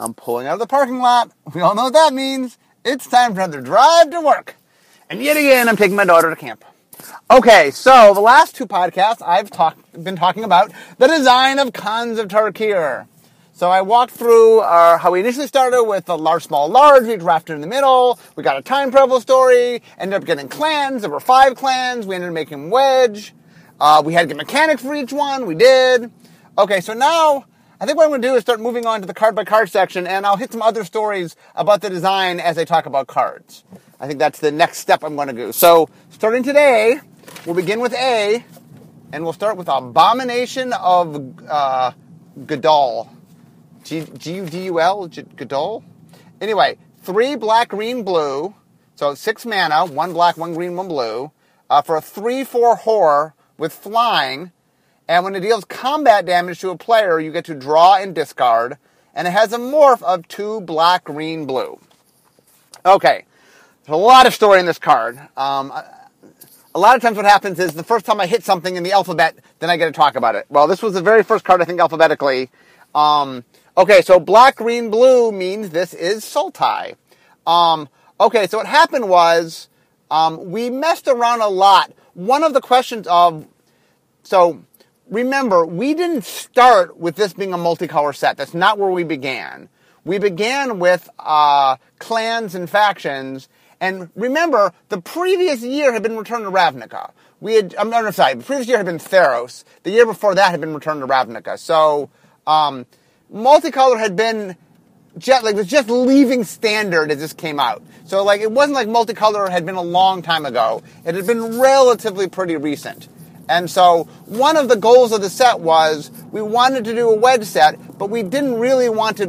I'm pulling out of the parking lot. We all know what that means. It's time for another drive to work. And yet again, I'm taking my daughter to camp. Okay, so the last two podcasts, I've talked, been talking about the design of Khans of Tarkir. So I walked through our, how we initially started with the large, small, large. We drafted in the middle. We got a time travel story. Ended up getting clans. There were five clans. We ended up making wedge. Uh, we had to get mechanics for each one. We did. Okay, so now I think what I'm going to do is start moving on to the card by card section, and I'll hit some other stories about the design as I talk about cards. I think that's the next step I'm going to do. So, starting today, we'll begin with A, and we'll start with Abomination of uh, Gudul. G U D U L? Gudul? Anyway, three black, green, blue. So, six mana, one black, one green, one blue. Uh, for a 3 4 horror with flying and when it deals combat damage to a player, you get to draw and discard. And it has a morph of two black, green, blue. Okay, there's a lot of story in this card. Um, a lot of times what happens is the first time I hit something in the alphabet, then I get to talk about it. Well, this was the very first card, I think, alphabetically. Um, okay, so black, green, blue means this is Sultai. Um, okay, so what happened was um, we messed around a lot. One of the questions of, so remember, we didn't start with this being a multicolor set. That's not where we began. We began with uh, clans and factions. And remember, the previous year had been returned to Ravnica. We had, I'm not sorry, the previous year had been Theros. The year before that had been returned to Ravnica. So, um, multicolor had been just, like, was just leaving standard as this came out. So, like, it wasn't like multicolor had been a long time ago. It had been relatively pretty recent. And so one of the goals of the set was we wanted to do a wedge set, but we didn't really want to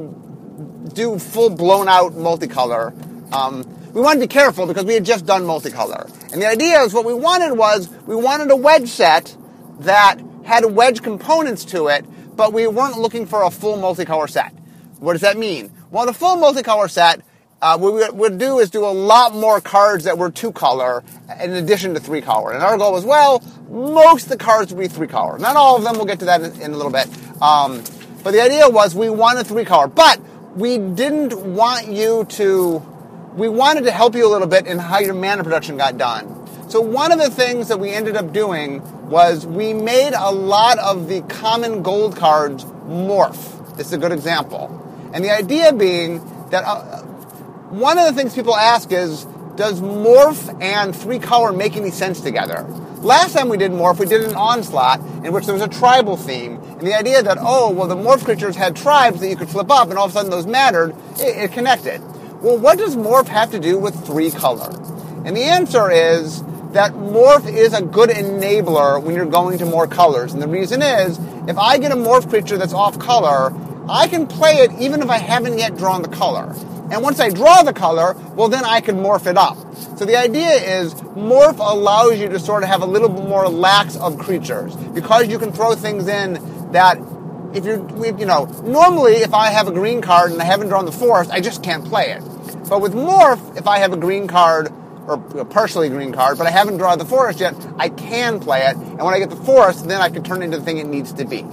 do full blown out multicolor. Um, we wanted to be careful because we had just done multicolor. And the idea is what we wanted was we wanted a wedge set that had wedge components to it, but we weren't looking for a full multicolor set. What does that mean? Well, the full multicolor set uh, what we would do is do a lot more cards that were two color in addition to three color. And our goal was, well, most of the cards would be three color. Not all of them, we'll get to that in, in a little bit. Um, but the idea was we wanted three color, but we didn't want you to, we wanted to help you a little bit in how your mana production got done. So one of the things that we ended up doing was we made a lot of the common gold cards morph. This is a good example. And the idea being that uh, one of the things people ask is, does morph and three color make any sense together? Last time we did morph, we did an onslaught in which there was a tribal theme, and the idea that oh, well, the morph creatures had tribes that you could flip up, and all of a sudden those mattered. It, it connected. Well, what does morph have to do with three color? And the answer is that morph is a good enabler when you're going to more colors. And the reason is, if I get a morph creature that's off color, I can play it even if I haven't yet drawn the color. And once I draw the color, well, then I can morph it up. So the idea is morph allows you to sort of have a little bit more lax of creatures because you can throw things in that if you're, you know, normally if I have a green card and I haven't drawn the forest, I just can't play it. But with morph, if I have a green card or a partially green card, but I haven't drawn the forest yet, I can play it. And when I get the forest, then I can turn it into the thing it needs to be.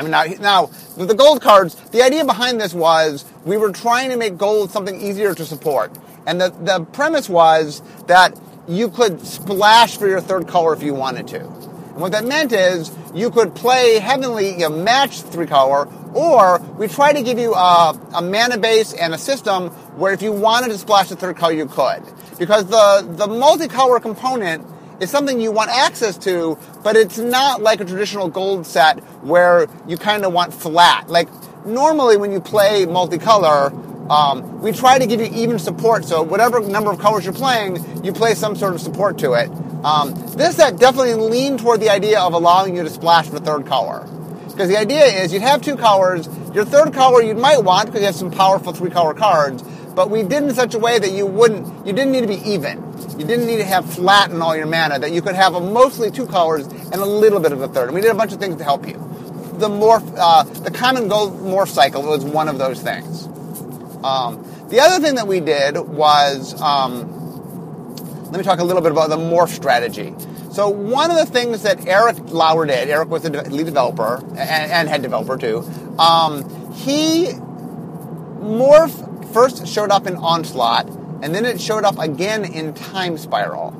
I mean, now, the gold cards, the idea behind this was we were trying to make gold something easier to support. And the, the premise was that you could splash for your third color if you wanted to. And what that meant is you could play heavenly, you know, match three color, or we try to give you a, a mana base and a system where if you wanted to splash the third color, you could. Because the, the multicolor component is something you want access to, but it's not like a traditional gold set where you kind of want flat. Like normally when you play multicolor, um, we try to give you even support. So whatever number of colors you're playing, you play some sort of support to it. Um, this set definitely leaned toward the idea of allowing you to splash for third color. Because the idea is you'd have two colors. Your third color you might want because you have some powerful three color cards, but we did in such a way that you wouldn't, you didn't need to be even. You didn't need to have flat in all your mana, that you could have a mostly two colors and a little bit of a third. And we did a bunch of things to help you. The morph, uh, the common gold morph cycle was one of those things. Um, the other thing that we did was, um, let me talk a little bit about the morph strategy. So one of the things that Erik Lauer did, Erik was the lead developer and, and head developer too. Um, he Morph first showed up in Onslaught, and then it showed up again in Time Spiral.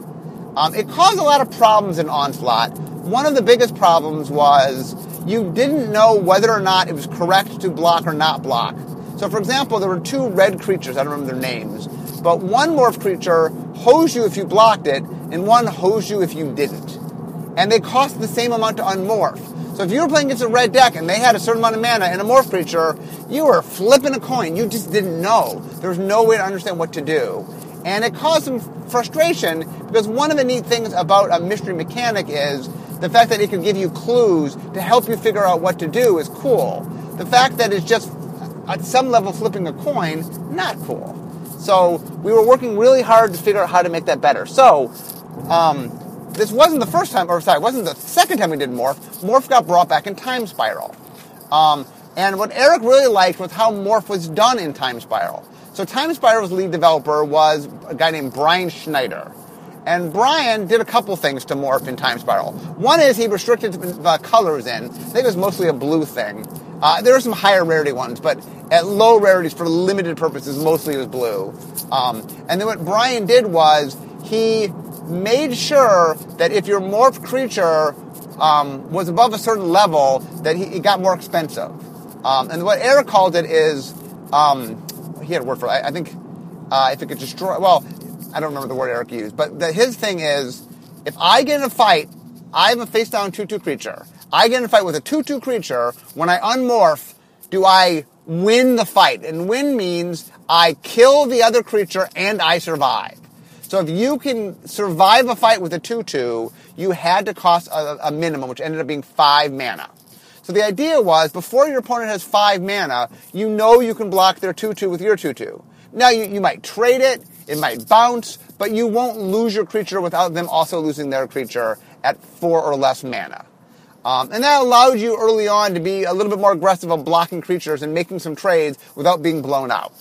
Um, it caused a lot of problems in Onslaught. One of the biggest problems was you didn't know whether or not it was correct to block or not block. So, for example, there were two red creatures, I don't remember their names, but one morph creature hosed you if you blocked it, and one hosed you if you didn't. And they cost the same amount to unmorph. So if you were playing against a red deck and they had a certain amount of mana and a morph creature, you were flipping a coin. You just didn't know. There was no way to understand what to do. And it caused some frustration because one of the neat things about a mystery mechanic is the fact that it can give you clues to help you figure out what to do is cool. The fact that it's just at some level flipping a coin, not cool. So we were working really hard to figure out how to make that better. So um, this wasn't the first time, or sorry, it wasn't the second time we did Morph. Morph got brought back in Time Spiral. Um, and what Erik really liked was how Morph was done in Time Spiral. So Time Spiral's lead developer was a guy named Brian Schneider. And Brian did a couple things to Morph in Time Spiral. One is he restricted the colors in. I think it was mostly a blue thing. Uh, there are some higher rarity ones, but at low rarities for limited purposes, mostly it was blue. Um, and then what Brian did was he made sure that if your morph creature um, was above a certain level, that he, it got more expensive. Um, and what Erik called it is, um, he had a word for it. I, I think uh, if it could destroy, well, I don't remember the word Erik used, but the, his thing is, if I get in a fight, I have a face down 2 2 creature. I get in a fight with a 2 2 creature. When I unmorph, do I win the fight? And win means I kill the other creature and I survive. So if you can survive a fight with a 2-2, you had to cost a, a, minimum, which ended up being 5 mana. So the idea was, before your opponent has 5 mana, you know you can block their 2-2 with your 2-2. Now you, you might trade it, it might bounce, but you won't lose your creature without them also losing their creature at 4 or less mana. Um, and that allowed you early on to be a little bit more aggressive on blocking creatures and making some trades without being blown out.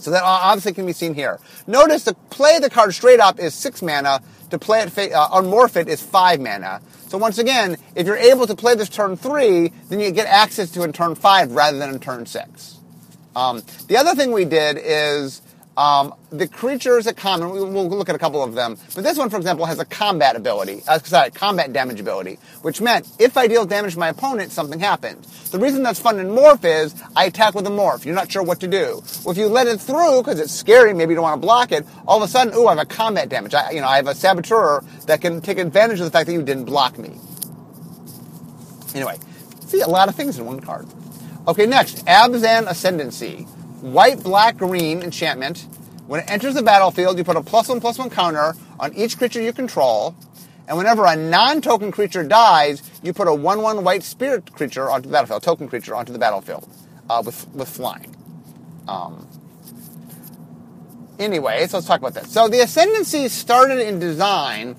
So that obviously can be seen here. Notice to play the card straight up is six mana. To play it uh, unmorph it is five mana. So once again, if you're able to play this turn three, then you get access to it in turn five rather than in turn six. Um, the other thing we did is um, the creatures at common, we'll look at a couple of them, but this one, for example, has a combat ability, uh, sorry, combat damage ability, which meant if I deal damage to my opponent, something happens. The reason that's fun in Morph is I attack with a Morph. You're not sure what to do. Well, if you let it through, because it's scary, maybe you don't want to block it, all of a sudden, ooh, I have a combat damage. I, you know, I have a Saboteur that can take advantage of the fact that you didn't block me. Anyway, see a lot of things in one card. Okay, next, Abzan Ascendancy white, black, green enchantment. When it enters the battlefield, you put a plus one, plus one counter on each creature you control. And whenever a non-token creature dies, you put a one-one white spirit creature onto the battlefield, token creature onto the battlefield uh, with with flying. Um, anyway, so let's talk about this. So the ascendancy started in design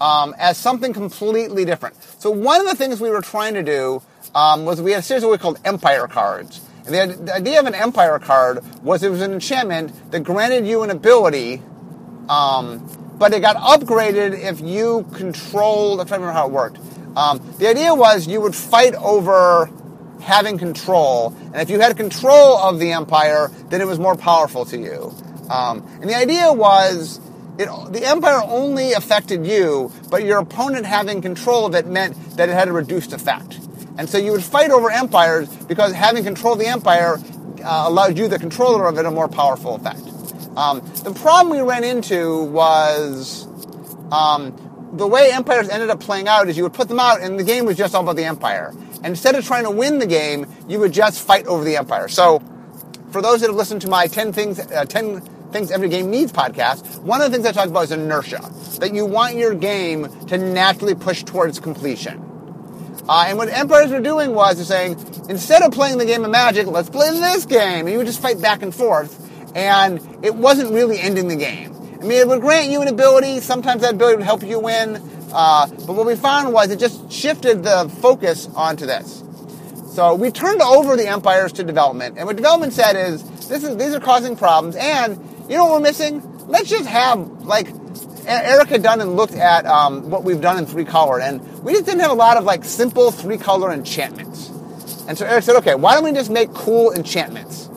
um, as something completely different. So one of the things we were trying to do um, was we had a series of what we called empire cards. And the, the, idea of an Empire card was it was an enchantment that granted you an ability, um, but it got upgraded if you controlled. To remember how it worked. Um, the idea was you would fight over having control, and if you had control of the Empire, then it was more powerful to you. Um, and the idea was it, the Empire only affected you, but your opponent having control of it meant that it had a reduced effect. And so you would fight over empires because having control of the empire uh, allowed you, the controller of it, a more powerful effect. Um, the problem we ran into was um, the way empires ended up playing out is you would put them out and the game was just all about the empire. And instead of trying to win the game, you would just fight over the empire. So, for those that have listened to my 10 things, uh, 10 things every game needs podcast, one of the things I talk about is inertia. That you want your game to naturally push towards completion. Uh, and what empires were doing was they're saying, instead of playing the game of Magic, let's play this game. And you would just fight back and forth. And it wasn't really ending the game. I mean, it would grant you an ability. Sometimes that ability would help you win. Uh, but what we found was it just shifted the focus onto this. So we turned over the empires to development. And what development said is, this is, these are causing problems. And you know what we're missing? Let's just have, like, Erik had done and looked at um, what we've done in three color, and we just didn't have a lot of like simple three color enchantments. And so Erik said, okay, why don't we just make cool enchantments?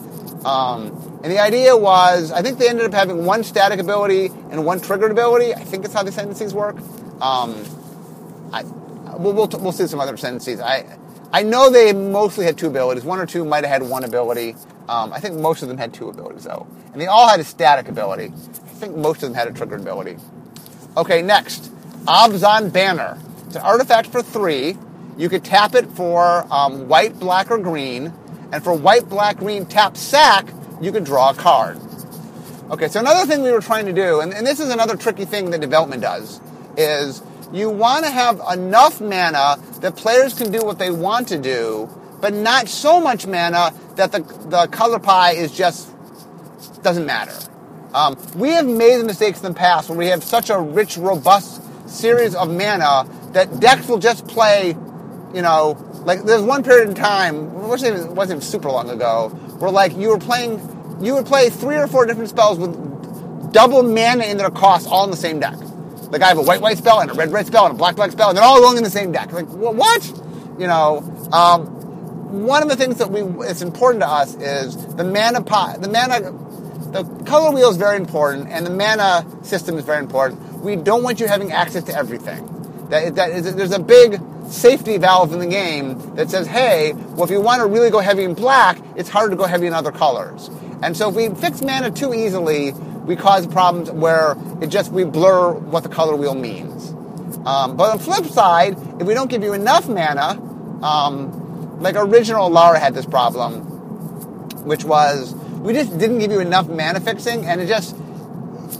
Um, and the idea was, I think they ended up having one static ability and one triggered ability. I think that's how the ascendancies work. Um, I, we'll, we'll, we'll see some other ascendancies. I, I know they mostly had two abilities. One or two might have had one ability. Um, I think most of them had two abilities, though. And they all had a static ability. I think most of them had a triggered ability. Okay, next. Abzan Banner. It's an artifact for three. You could tap it for um, white, black, or green. And for white, black, green, tap sack, you could draw a card. Okay, so another thing we were trying to do, and, and this is another tricky thing that development does, is you want to have enough mana that players can do what they want to do, but not so much mana that the, the color pie is just doesn't matter. Um, we have made the mistakes in the past where we have such a rich, robust series of mana that decks will just play, you know, like there's one period in time, even, wasn't even super long ago, where like you were playing, you would play three or four different spells with double mana in their cost all in the same deck. Like I have a white white spell and a red red spell and a black black spell, and they're all going in the same deck. Like what? You know, um, one of the things that we it's important to us is the mana pot, the mana, the color wheel is very important, and the mana system is very important. We don't want you having access to everything. That, that is, there's a big safety valve in the game that says, hey, well, if you want to really go heavy in black, it's harder to go heavy in other colors. And so if we fix mana too easily, we cause problems where it just we blur what the color wheel means. Um, but on the flip side, if we don't give you enough mana, um, like original Alara had this problem, which was we just didn't give you enough mana fixing, and it just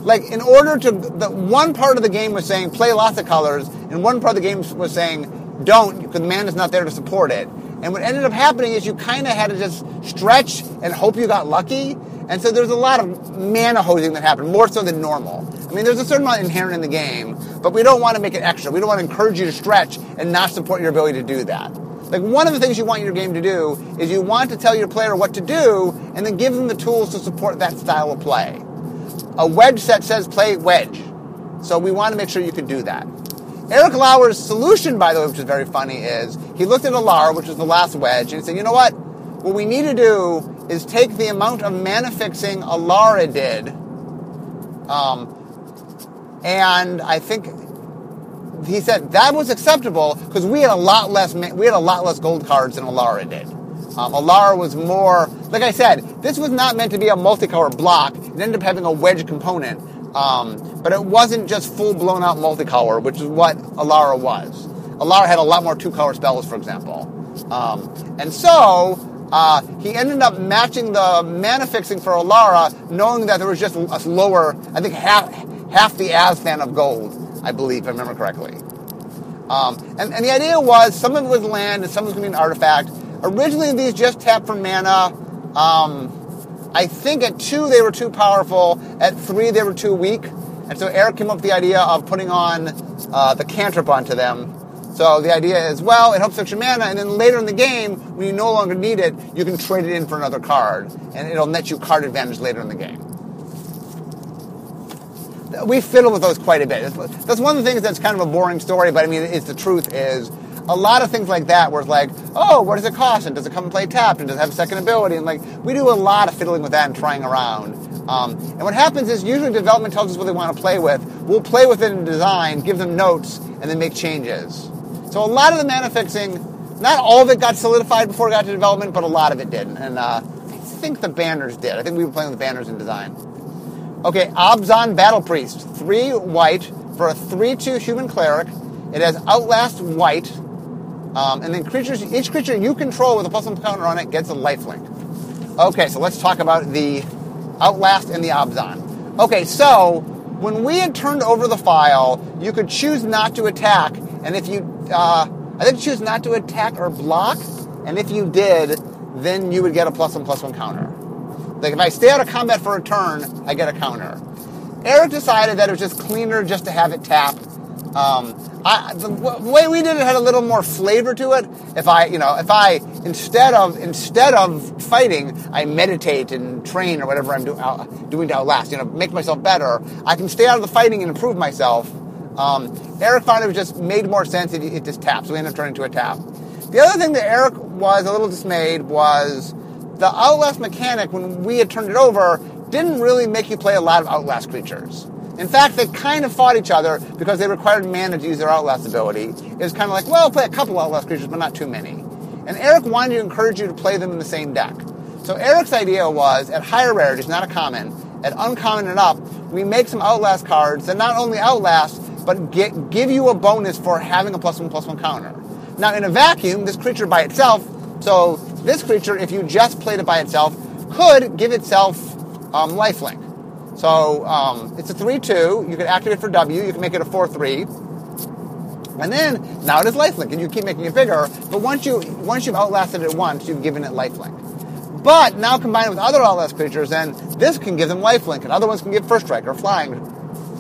like in order to the one part of the game was saying play lots of colors, and one part of the game was saying don't because the mana's not there to support it. And what ended up happening is you kind of had to just stretch and hope you got lucky. And so there's a lot of mana hosing that happened, more so than normal. I mean, there's a certain amount inherent in the game, but we don't want to make it extra. We don't want to encourage you to stretch and not support your ability to do that. Like one of the things you want your game to do is you want to tell your player what to do and then give them the tools to support that style of play. A wedge set says play wedge. So we want to make sure you can do that. Erik Lauer's solution, by the way, which is very funny, is he looked at Alara, which was the last wedge, and he said, you know what? What we need to do is take the amount of mana fixing Alara did, um, and I think he said that was acceptable because we had a lot less we had a lot less gold cards than Alara did. Um, Alara was more, like I said, this was not meant to be a multicolor block. It ended up having a wedge component. Um, but it wasn't just full blown out multicolor, which is what Alara was. Alara had a lot more two color spells, for example. Um, and so uh, he ended up matching the mana fixing for Alara, knowing that there was just a lower, I think half half the Azthan of gold, I believe, if I remember correctly. Um, and, and, the idea was some of it was land and some was going to be an artifact. Originally, these just tapped for mana. Um, I think at two they were too powerful. At three they were too weak. And so Erik came up with the idea of putting on uh, the cantrip onto them. So the idea is, well, it helps your mana, and then later in the game, when you no longer need it, you can trade it in for another card, and it'll net you card advantage later in the game. We fiddle with those quite a bit. That's one of the things that's kind of a boring story, but I mean, it's the truth is a lot of things like that where it's like, oh, what does it cost? And does it come and play tapped? And does it have a second ability? And like, we do a lot of fiddling with that and trying around. Um, and what happens is usually development tells us what they want to play with. We'll play with it in design, give them notes, and then make changes. So a lot of the mana fixing, not all of it got solidified before it got to development, but a lot of it did. And uh, I think the banners did. I think we were playing with banners in design. Okay, Abzan Battle Priest. Three white for a 3-2 human cleric. It has Outlast white, um, and then creatures, each creature you control with a plus one counter on it gets a lifelink. Okay, so let's talk about the Outlast and the Abzan. Okay, so when we had turned over the file, you could choose not to attack, and if you, uh, I think choose not to attack or block, and if you did, then you would get a plus one plus one counter. Like if I stay out of combat for a turn, I get a counter. Erik decided that it was just cleaner just to have it tap um, I, the, the, way we did it had a little more flavor to it. If I, you know, if I instead of instead of fighting, I meditate and train or whatever I'm do, uh, doing to outlast. You know, make myself better. I can stay out of the fighting and improve myself. Um, Erik found it just made more sense. It, it just taps. So we ended up turning to a tap. The other thing that Erik was a little dismayed was the Outlast mechanic, when we had turned it over, didn't really make you play a lot of Outlast creatures. In fact, they kind of fought each other because they required mana to use their Outlast ability. It was kind of like, well, play a couple Outlast creatures, but not too many. And Erik wanted to encourage you to play them in the same deck. So Erik's idea was, at higher rarities, not a common, at uncommon and up, we make some Outlast cards that not only Outlast, but get, give you a bonus for having a plus one plus one counter. Now, in a vacuum, this creature by itself, so this creature, if you just played it by itself, could give itself um, lifelink. So um, it's a 3 2. You can activate for W. You can make it a 4 3. And then now it is lifelink, and you keep making it bigger. But once you once you've outlasted it once, you've given it lifelink. But now combined with other outlast creatures, then this can give them lifelink, and other ones can give first strike or flying,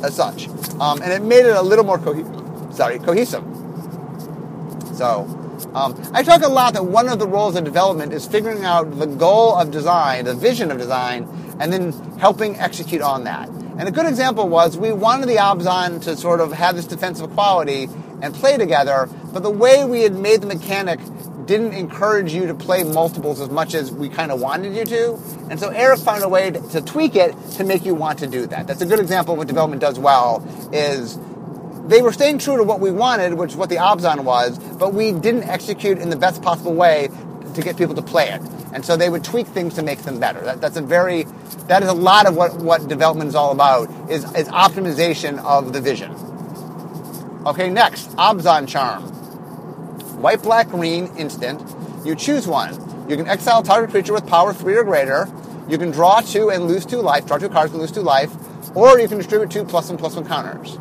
as such. Um, and it made it a little more co- sorry cohesive. So um, I talk a lot that one of the roles of development is figuring out the goal of design, the vision of design, and then helping execute on that. And a good example was we wanted the Abzan to sort of have this defensive quality and play together, but the way we had made the mechanic didn't encourage you to play multiples as much as we kind of wanted you to. And so Erik found a way to, to tweak it to make you want to do that. That's a good example of what development does well is they were staying true to what we wanted, which is what the Abzan was, but we didn't execute in the best possible way to get people to play it. And so they would tweak things to make them better. That, that's a very, that is a lot of what, what development is all about, is, is optimization of the vision. Okay, next, Abzan Charm. White, black, green, instant. You choose one. You can exile target creature with power 3 or greater. You can draw 2 and lose 2 life, draw 2 cards and lose 2 life. Or you can distribute 2 plus 1 plus 1 counters.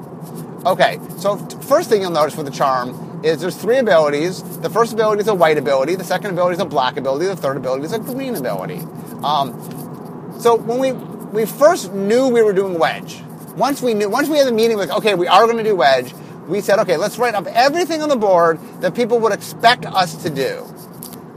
Okay, so first thing you'll notice with the charm is there's three abilities. The first ability is a white ability. The second ability is a black ability. The third ability is a green ability. Um, so when we we first knew we were doing wedge, once we knew, once we had the meeting, with okay, we are going to do wedge. We said, okay, let's write up everything on the board that people would expect us to do.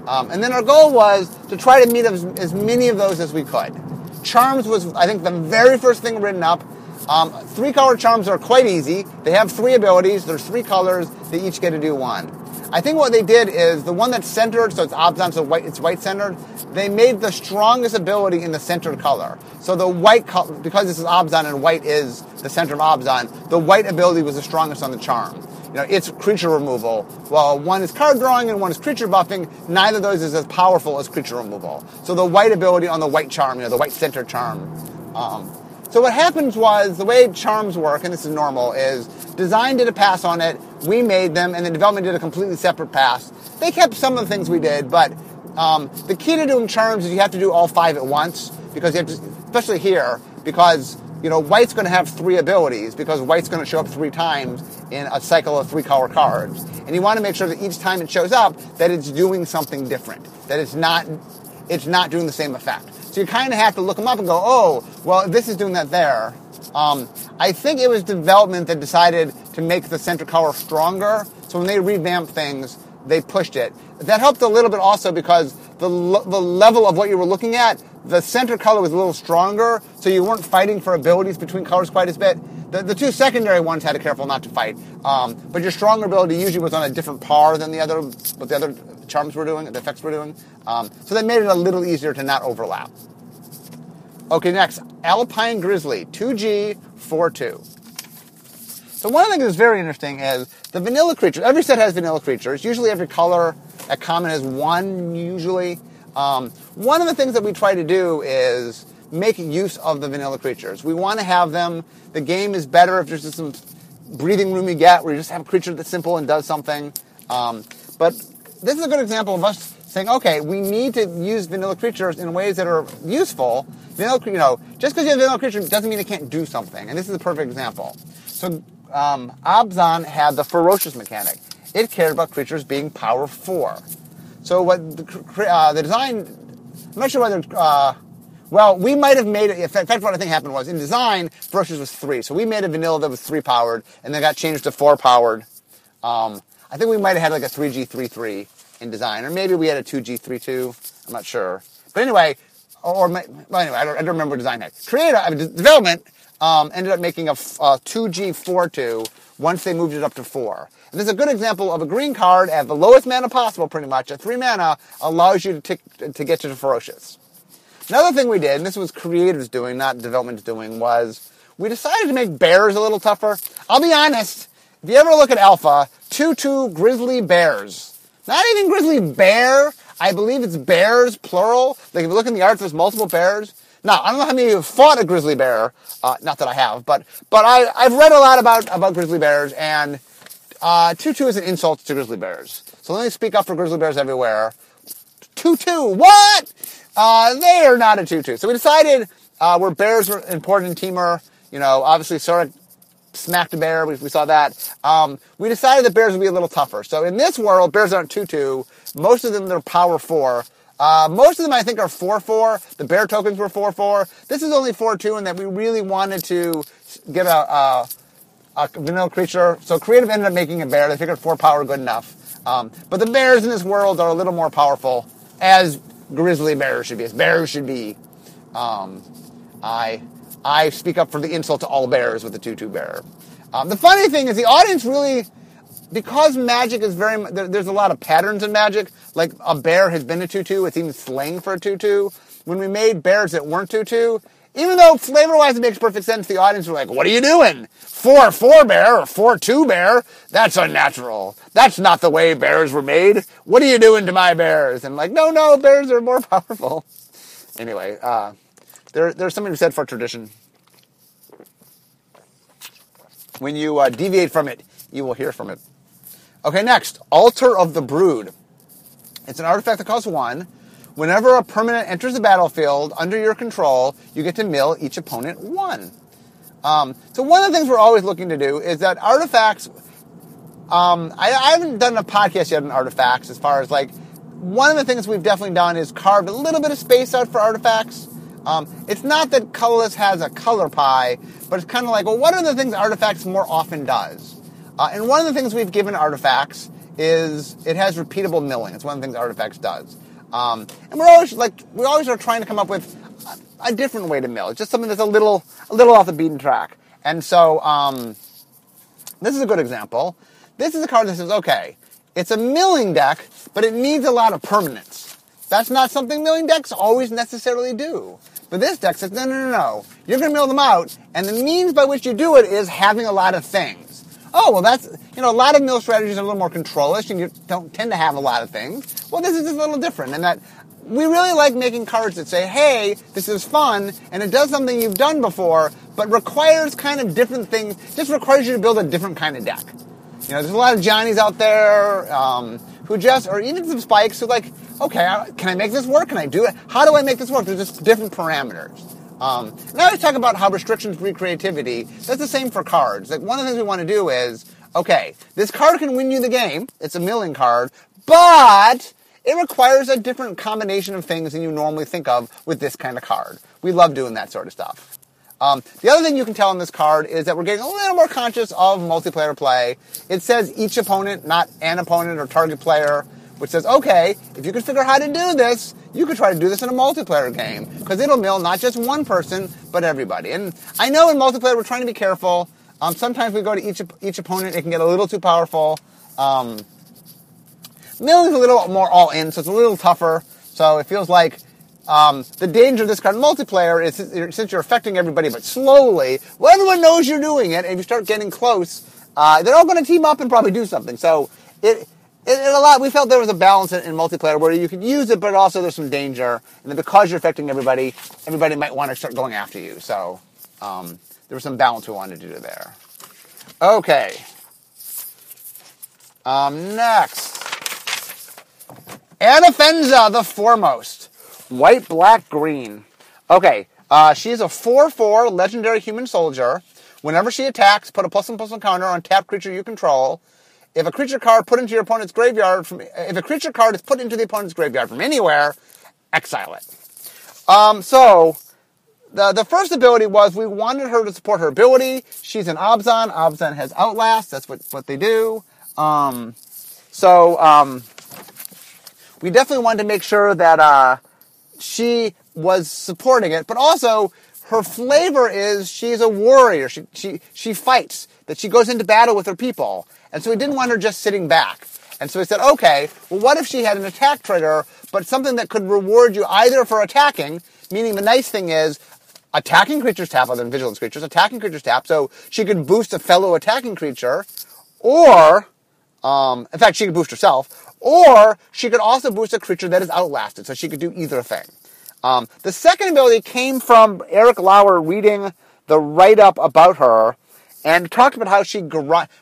Um, and then our goal was to try to meet as, as many of those as we could. Charms was, I think, the very first thing written up. Um, three color charms are quite easy. They have three abilities. There's three colors. They each get to do one. I think what they did is the one that's centered, so it's Abzan, so white, it's white centered. They made the strongest ability in the centered color. So the white color, because this is Abzan and white is the center of Abzan, the white ability was the strongest on the charm. You know, it's creature removal. While one is card drawing and one is creature buffing, neither of those is as powerful as creature removal. So the white ability on the white charm, you know, the white center charm. Um, so what happens was the way charms work, and this is normal, is design did a pass on it, we made them, and the development did a completely separate pass. They kept some of the things we did, but um, the key to doing charms is you have to do all five at once because you have to, especially here, because you know white's going to have three abilities because white's going to show up three times in a cycle of three color cards, and you want to make sure that each time it shows up that it's doing something different, that it's not it's not doing the same effect. So you kind of have to look them up and go, oh, well, this is doing that there. Um, I think it was development that decided to make the center color stronger. So when they revamped things, they pushed it. That helped a little bit also because the, the level of what you were looking at, the center color was a little stronger, so you weren't fighting for abilities between colors quite as bit. The, the two secondary ones had to careful not to fight, um, but your stronger ability usually was on a different par than the other, what the other charms were doing, the effects we're doing. Um, so they made it a little easier to not overlap. Okay, next, Alpine Grizzly, 2G, 4-2. So one of the things that's very interesting is the vanilla creatures. Every set has vanilla creatures. Usually every color at common has one, usually. Um, one of the things that we try to do is make use of the vanilla creatures. We want to have them. The game is better if there's just some breathing room you get where you just have a creature that's simple and does something. Um, but this is a good example of us saying, okay, we need to use vanilla creatures in ways that are useful. Vanilla, you know, just because you have vanilla creature doesn't mean it can't do something. And this is a perfect example. So um, Abzan had the ferocious mechanic. It cared about creatures being power four. So what the, uh, the design, I'm not sure whether, uh, well, we might have made it, in fact, what I think happened was in design, ferocious was three. So we made a vanilla that was three powered and then got changed to four powered. Um, I think we might have had like a 3G33 in design, or maybe we had a 2G32. I'm not sure. But anyway, or well, anyway, I don't, I don't remember design head. Creative I mean, development um, ended up making a, a 2G 4-2 once they moved it up to 4. And this is a good example of a green card at the lowest mana possible, pretty much. At 3 mana allows you to, to get to the Ferocious. Another thing we did, and this was creatives doing, not development doing, was we decided to make bears a little tougher. I'll be honest, if you ever look at Alpha, 2-2 Grizzly Bears. Not even Grizzly Bear, I believe it's bears, plural. Like if you look in the art, there's multiple bears. Now, I don't know how many of you have fought a grizzly bear. Uh, not that I have, but but I, I've read a lot about, about grizzly bears, and uh, tutu is an insult to grizzly bears. So let me speak up for grizzly bears everywhere. Tutu, what? Uh, they are not a tutu. So we decided uh, where bears were important in Temur. You know, obviously Surrak smacked a bear. We, we saw that. Um, we decided that bears would be a little tougher. So in this world, bears aren't tutu. Most of them, they're power four. Uh, most of them, I think, are 4-4. The bear tokens were 4-4. This is only 4-2 and that we really wanted to get a, a, a, vanilla creature. So creative ended up making a bear. They figured 4 power good enough. Um, but the bears in this world are a little more powerful, as grizzly bears should be, as bears should be. Um, I, I speak up for the insult to all bears with the 2-2 bear. Um, the funny thing is the audience really because magic is very there, there's a lot of patterns in magic. Like a bear has been a tutu, it's even slang for a tutu. When we made bears that weren't tutu, even though flavor wise it makes perfect sense, the audience were like, "What are you doing? Four four bear or four two bear? That's unnatural. That's not the way bears were made. What are you doing to my bears?" And like, no, no, bears are more powerful. Anyway, uh, there, there's something said for tradition. When you uh, deviate from it, you will hear from it. Okay, next, Altar of the Brood. It's an artifact that costs one. Whenever a permanent enters the battlefield under your control, you get to mill each opponent one. Um, so one of the things we're always looking to do is that artifacts. Um, I, I, haven't done a podcast yet on artifacts as far as like one of the things we've definitely done is carved a little bit of space out for artifacts. Um, it's not that colorless has a color pie, but it's kind of like, well, what are the things artifacts more often does? Uh, and one of the things we've given artifacts is it has repeatable milling. It's one of the things artifacts does. Um, and we're always like we always are trying to come up with a, a, different way to mill. It's just something that's a little a little off the beaten track. And so um, this is a good example. This is a card that says, okay, it's a milling deck, but it needs a lot of permanence. That's not something milling decks always necessarily do. But this deck says, no, no, no, no. You're going to mill them out, and the means by which you do it is having a lot of things oh, well, that's, you know, a lot of mill strategies are a little more controlish and you don't tend to have a lot of things. Well, this is just a little different in that we really like making cards that say, hey, this is fun and it does something you've done before, but requires kind of different things, just requires you to build a different kind of deck. You know, there's a lot of Johnnies out there um, who just, or even some spikes who like, okay, can I make this work? Can I do it? How do I make this work? There's just different parameters. Um, and I talk about how restrictions breed creativity. That's the same for cards. Like one of the things we want to do is, okay, this card can win you the game. It's a milling card, but it requires a different combination of things than you normally think of with this kind of card. We love doing that sort of stuff. Um, the other thing you can tell on this card is that we're getting a little more conscious of multiplayer play. It says each opponent, not an opponent or target player which says, okay, if you can figure out how to do this, you could try to do this in a multiplayer game because it'll mill not just one person but everybody. And I know in multiplayer we're trying to be careful. Um, sometimes we go to each each opponent, it can get a little too powerful. Um, milling's a little more all in, so it's a little tougher. So it feels like um, the danger of this card in multiplayer is since you're affecting everybody, but slowly, well, everyone knows you're doing it, and if you start getting close, uh, they're all going to team up and probably do something. So it it, it, a lot. We felt there was a balance in, in, multiplayer where you could use it, but also there's some danger, and because you're affecting everybody, everybody might want to start going after you. So um, there was some balance we wanted to do there. Okay. Um, next, Anafenza the Foremost, white, black, green. Okay, uh, she's a four-four legendary human soldier. Whenever she attacks, put a plus one plus one counter on tap creature you control. If a creature card put into your opponent's graveyard from, if a creature card is put into the opponent's graveyard from anywhere, exile it. Um, so, the, the first ability was we wanted her to support her ability. She's an Abzan. Abzan has Outlast. That's what, what they do. Um, so, um, we definitely wanted to make sure that, uh, she was supporting it, but also her flavor is she's a warrior. She, she, she fights, that she goes into battle with her people. And so we didn't want her just sitting back. And so we said, okay, well, what if she had an attack trigger, but something that could reward you either for attacking, meaning the nice thing is attacking creatures tap other than vigilance creatures, attacking creatures tap, so she could boost a fellow attacking creature, or, um, in fact, she could boost herself, or she could also boost a creature that is outlasted, so she could do either thing. Um, the second ability came from Erik Lauer reading the write up about her and talked about how she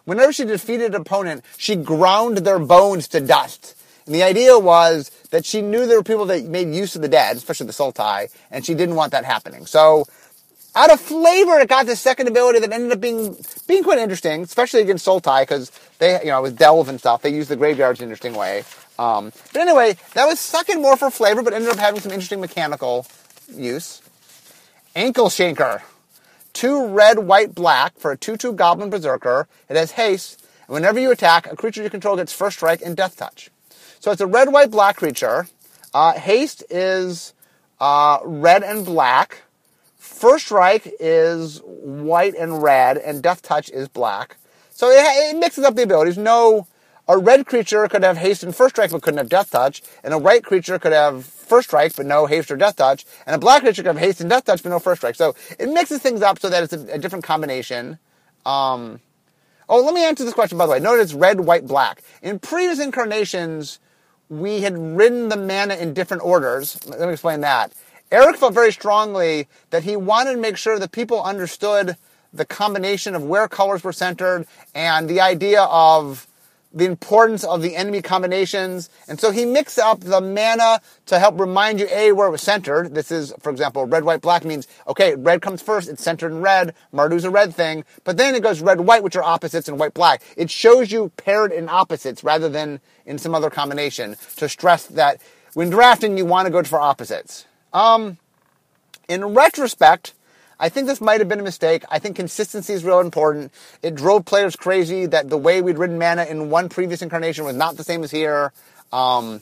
whenever she defeated an opponent, she ground their bones to dust. And the idea was that she knew there were people that made use of the dead, especially the Sultai, and she didn't want that happening. So, out of flavor, it got this second ability that ended up being being quite interesting, especially against Sultai, because they, you know, with Delve and stuff, they use the graveyards in an interesting way. Um, but anyway, that was second more for flavor, but ended up having some interesting mechanical use. Ankle Shanker. Two red, white, black for a 2-2 Goblin Berserker. It has haste, and whenever you attack, a creature you control gets first strike and death touch. So it's a red, white, black creature. Uh, haste is uh, red and black. First strike is white and red, and death touch is black. So it, it mixes up the abilities. No a red creature could have haste and first strike but couldn't have death touch, and a white creature could have first strike but no haste or death touch, and a black creature could have haste and death touch but no first strike. So it mixes things up so that it's a, a different combination. Um, oh, let me answer this question by the way. Notice red, white, black. In previous incarnations, we had written the mana in different orders. Let me explain that. Erik felt very strongly that he wanted to make sure that people understood the combination of where colors were centered and the idea of the importance of the enemy combinations. And so he mixed up the mana to help remind you, A, where it was centered. This is, for example, red, white, black means, okay, red comes first, it's centered in red. Mardu's a red thing. But then it goes red, white, which are opposites, and white, black. It shows you paired in opposites rather than in some other combination to stress that when drafting, you want to go for opposites. Um, in retrospect, I think this might have been a mistake. I think consistency is real important. It drove players crazy that the way we'd ridden mana in one previous incarnation was not the same as here. Um,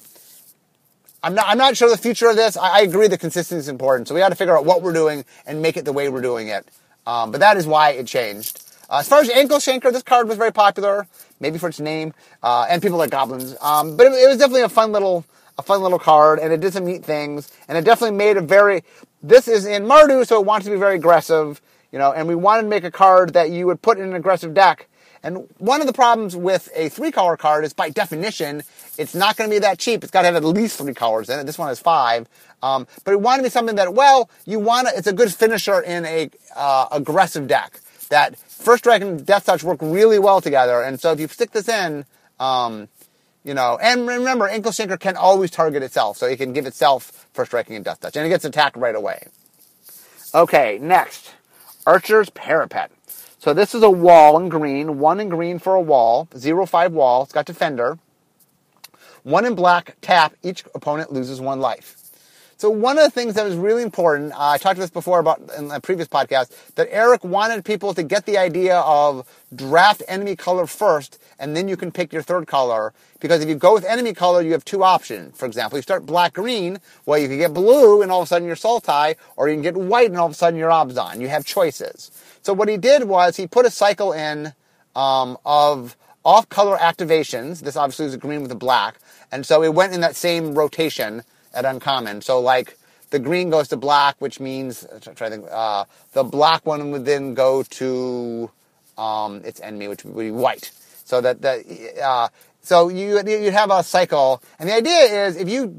I'm not, I'm not sure the future of this. I, I agree that consistency is important. So we got to figure out what we're doing and make it the way we're doing it. Um, but that is why it changed. Uh, as far as Ankle Shanker, this card was very popular, maybe for its name, uh, and people like goblins. Um, but it, it was definitely a fun little, a fun little card, and it did some neat things, and it definitely made a very, this is in Mardu, so it wants to be very aggressive, you know, and we wanted to make a card that you would put in an aggressive deck. And one of the problems with a three color card is by definition, it's not going to be that cheap. It's got to have at least three colors in it. This one has five. Um, but it wanted to be something that, well, you want to, it's a good finisher in a uh, aggressive deck. That first strike and death touch work really well together. And so if you stick this in, um, you know, and remember, Ankle Shanker can always target itself, so it can give itself first striking and death touch, and it gets attacked right away. Okay, next, Archer's Parapet. So this is a wall in green, one in green for a wall, zero five wall. It's got defender. One in black, tap. Each opponent loses one life. So one of the things that was really important, uh, I talked about this before about in a previous podcast, that Erik wanted people to get the idea of draft enemy color first, and then you can pick your third color. Because if you go with enemy color, you have two options. For example, you start black green, well, you can get blue, and all of a sudden you're Sultai, or you can get white, and all of a sudden you're Abzan. You have choices. So what he did was he put a cycle in um, of off-color activations. This obviously is a green with a black, and so it went in that same rotation at uncommon. So like the green goes to black, which means try to think, uh, the black one would then go to um, its enemy, which would be white. So that that uh, so you you have a cycle, and the idea is if you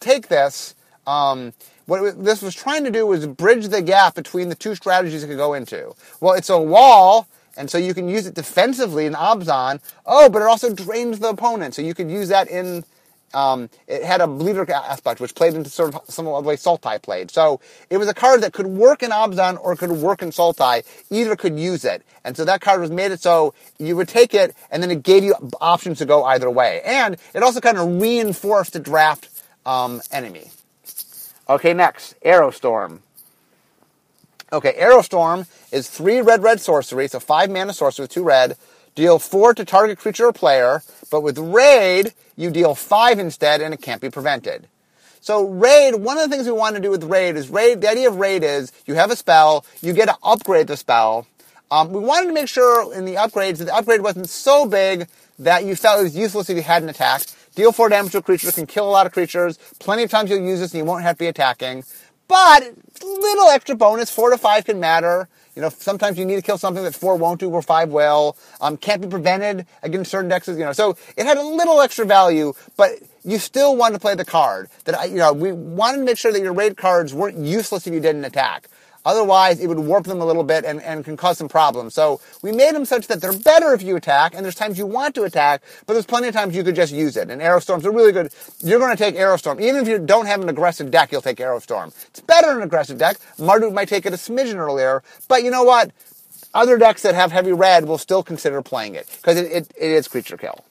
take this. Um, what this was trying to do was bridge the gap between the two strategies it could go into. Well, it's a wall, and so you can use it defensively in Abzan. Oh, but it also drains the opponent, so you could use that in um, it had a bleeder aspect, which played into sort of some of the way Sultai played. So it was a card that could work in Abzan or could work in Sultai. Either could use it. And so that card was made it so you would take it and then it gave you options to go either way. And it also kind of reinforced the draft um, enemy. Okay, next, Arrow Storm. Okay, Arrow Storm is three red red sorcery, so five mana sorcery with two red. Deal four to target creature or player, but with Raid, you deal five instead and it can't be prevented. So raid, one of the things we want to do with raid is raid. The idea of raid is you have a spell, you get to upgrade the spell. Um, we wanted to make sure in the upgrades that the upgrade wasn't so big that you felt it was useless if you had an attack. Deal four damage to a creature, can kill a lot of creatures. Plenty of times you'll use this and you won't have to be attacking. But little extra bonus, four to five can matter. You know, sometimes you need to kill something that four won't do or five will. Um, can't be prevented against certain decks. You know, so it had a little extra value, but you still wanted to play the card. That I, you know, we wanted to make sure that your raid cards weren't useless if you didn't attack. Otherwise, it would warp them a little bit and, and can cause some problems. So we made them such that they're better if you attack, and there's times you want to attack, but there's plenty of times you could just use it. And Arrow Storm's a really good, you're going to take Arrow Storm. Even if you don't have an aggressive deck, you'll take Arrow Storm. It's better than an aggressive deck. Marduk might take it a smidgen earlier, but you know what? Other decks that have heavy red will still consider playing it, because it, it, it is creature kill.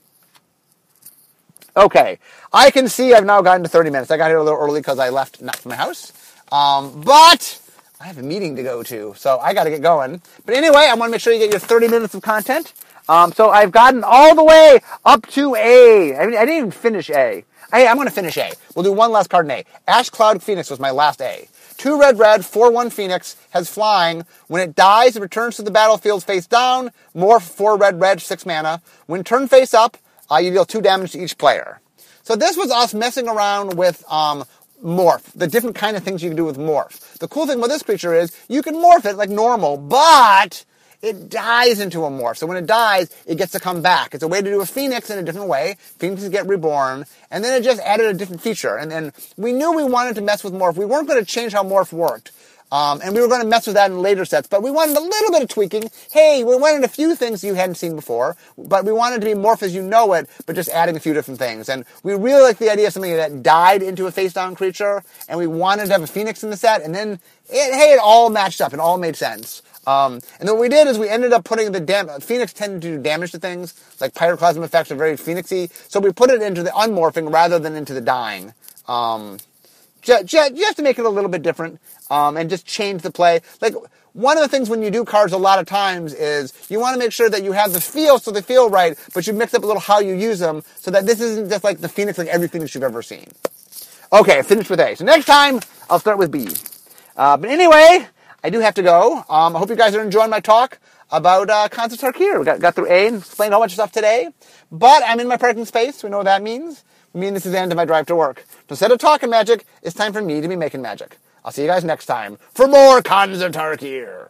Okay, I can see I've now gotten to 30 minutes. I got here a little early because I left not from my house. Um, but I have a meeting to go to, so I got to get going. But anyway, I want to make sure you get your 30 minutes of content. Um, so I've gotten all the way up to A. I, mean, I didn't even finish A. I, I'm going to finish A. We'll do one last card in A. Ash Cloud Phoenix was my last A. Two red red, four one Phoenix has flying. When it dies, it returns to the battlefield face down. More four red red, six mana. When turn face up, uh, you deal two damage to each player. So this was us messing around with um, morph, the different kind of things you can do with morph. The cool thing about this creature is you can morph it like normal, but it dies into a morph. So when it dies, it gets to come back. It's a way to do a phoenix in a different way. Phoenixes get reborn. And then it just added a different feature. And then we knew we wanted to mess with morph. We weren't going to change how morph worked. Um, and we were going to mess with that in later sets, but we wanted a little bit of tweaking. Hey, we wanted a few things you hadn't seen before, but we wanted to be morph as you know it, but just adding a few different things. And we really like the idea of something that died into a face down creature, and we wanted to have a phoenix in the set, and then it, hey, it all matched up, it all made sense. Um, and then what we did is we ended up putting the dam- Phoenix tended to do damage to things, like pyroclasm effects are very phoenixy, so we put it into the unmorphing rather than into the dying. Um, just, just, you have to make it a little bit different um, and just change the play. Like one of the things when you do cards a lot of times is you want to make sure that you have the feel so they feel right, but you mix up a little how you use them so that this isn't just like the Phoenix like every Phoenix you've ever seen. Okay, finished with A. So next time I'll start with B. Uh, but anyway, I do have to go. Um, I hope you guys are enjoying my talk about uh, Khans of Tarkir. We got, got through A and explained a whole bunch of stuff today. But I'm in my parking space. We know what that means. I mean, this is the end of my drive to work. So instead of talking magic, it's time for me to be making magic. I'll see you guys next time for more Khans of Tarkir.